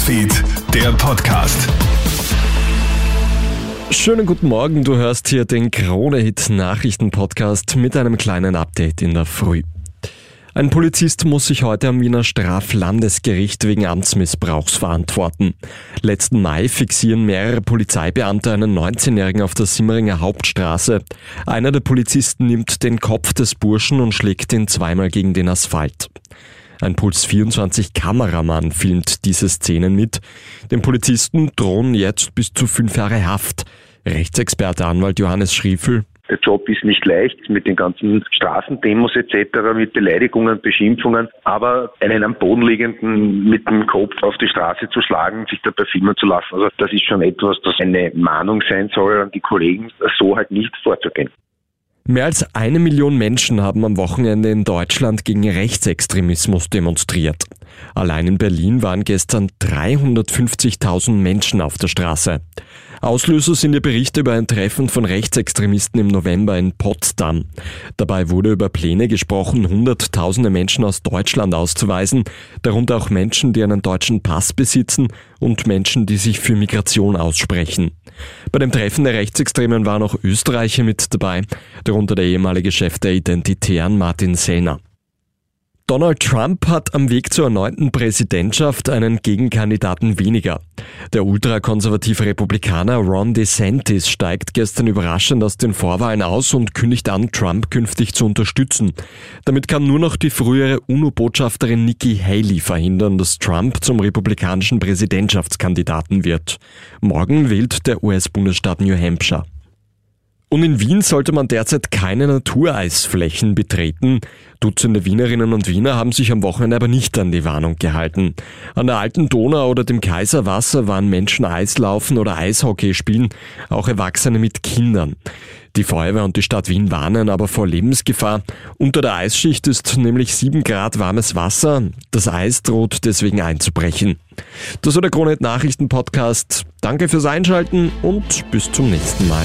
Newsfeed, der Podcast. Schönen guten Morgen, du hörst hier den Krone-Hit Nachrichten-Podcast mit einem kleinen Update in der Früh. Ein Polizist muss sich heute am Wiener Straflandesgericht wegen Amtsmissbrauchs verantworten. Letzten Mai fixieren mehrere Polizeibeamte einen 19-Jährigen auf der Simmeringer Hauptstraße. Einer der Polizisten nimmt den Kopf des Burschen und schlägt ihn zweimal gegen den Asphalt. Ein Puls 24 Kameramann filmt diese Szenen mit. Den Polizisten drohen jetzt bis zu fünf Jahre Haft. Rechtsexperte Anwalt Johannes Schriefel. Der Job ist nicht leicht mit den ganzen Straßendemos etc., mit Beleidigungen, Beschimpfungen, aber einen am Boden liegenden mit dem Kopf auf die Straße zu schlagen, sich dabei filmen zu lassen, also das ist schon etwas, das eine Mahnung sein soll an die Kollegen, so halt nicht vorzugehen. Mehr als eine Million Menschen haben am Wochenende in Deutschland gegen Rechtsextremismus demonstriert. Allein in Berlin waren gestern 350.000 Menschen auf der Straße. Auslöser sind die Berichte über ein Treffen von Rechtsextremisten im November in Potsdam. Dabei wurde über Pläne gesprochen, Hunderttausende Menschen aus Deutschland auszuweisen, darunter auch Menschen, die einen deutschen Pass besitzen und Menschen, die sich für Migration aussprechen. Bei dem Treffen der Rechtsextremen waren auch Österreicher mit dabei, darunter der ehemalige Chef der Identitären Martin Sellner. Donald Trump hat am Weg zur erneuten Präsidentschaft einen Gegenkandidaten weniger. Der ultrakonservative Republikaner Ron DeSantis steigt gestern überraschend aus den Vorwahlen aus und kündigt an, Trump künftig zu unterstützen. Damit kann nur noch die frühere UNO-Botschafterin Nikki Haley verhindern, dass Trump zum republikanischen Präsidentschaftskandidaten wird. Morgen wählt der US-Bundesstaat New Hampshire. Und in Wien sollte man derzeit keine Natureisflächen betreten. Dutzende Wienerinnen und Wiener haben sich am Wochenende aber nicht an die Warnung gehalten. An der alten Donau oder dem Kaiserwasser waren Menschen Eislaufen oder Eishockey spielen, auch Erwachsene mit Kindern. Die Feuerwehr und die Stadt Wien warnen aber vor Lebensgefahr. Unter der Eisschicht ist nämlich sieben Grad warmes Wasser. Das Eis droht deswegen einzubrechen. Das war der Kronet Nachrichten Podcast. Danke fürs Einschalten und bis zum nächsten Mal.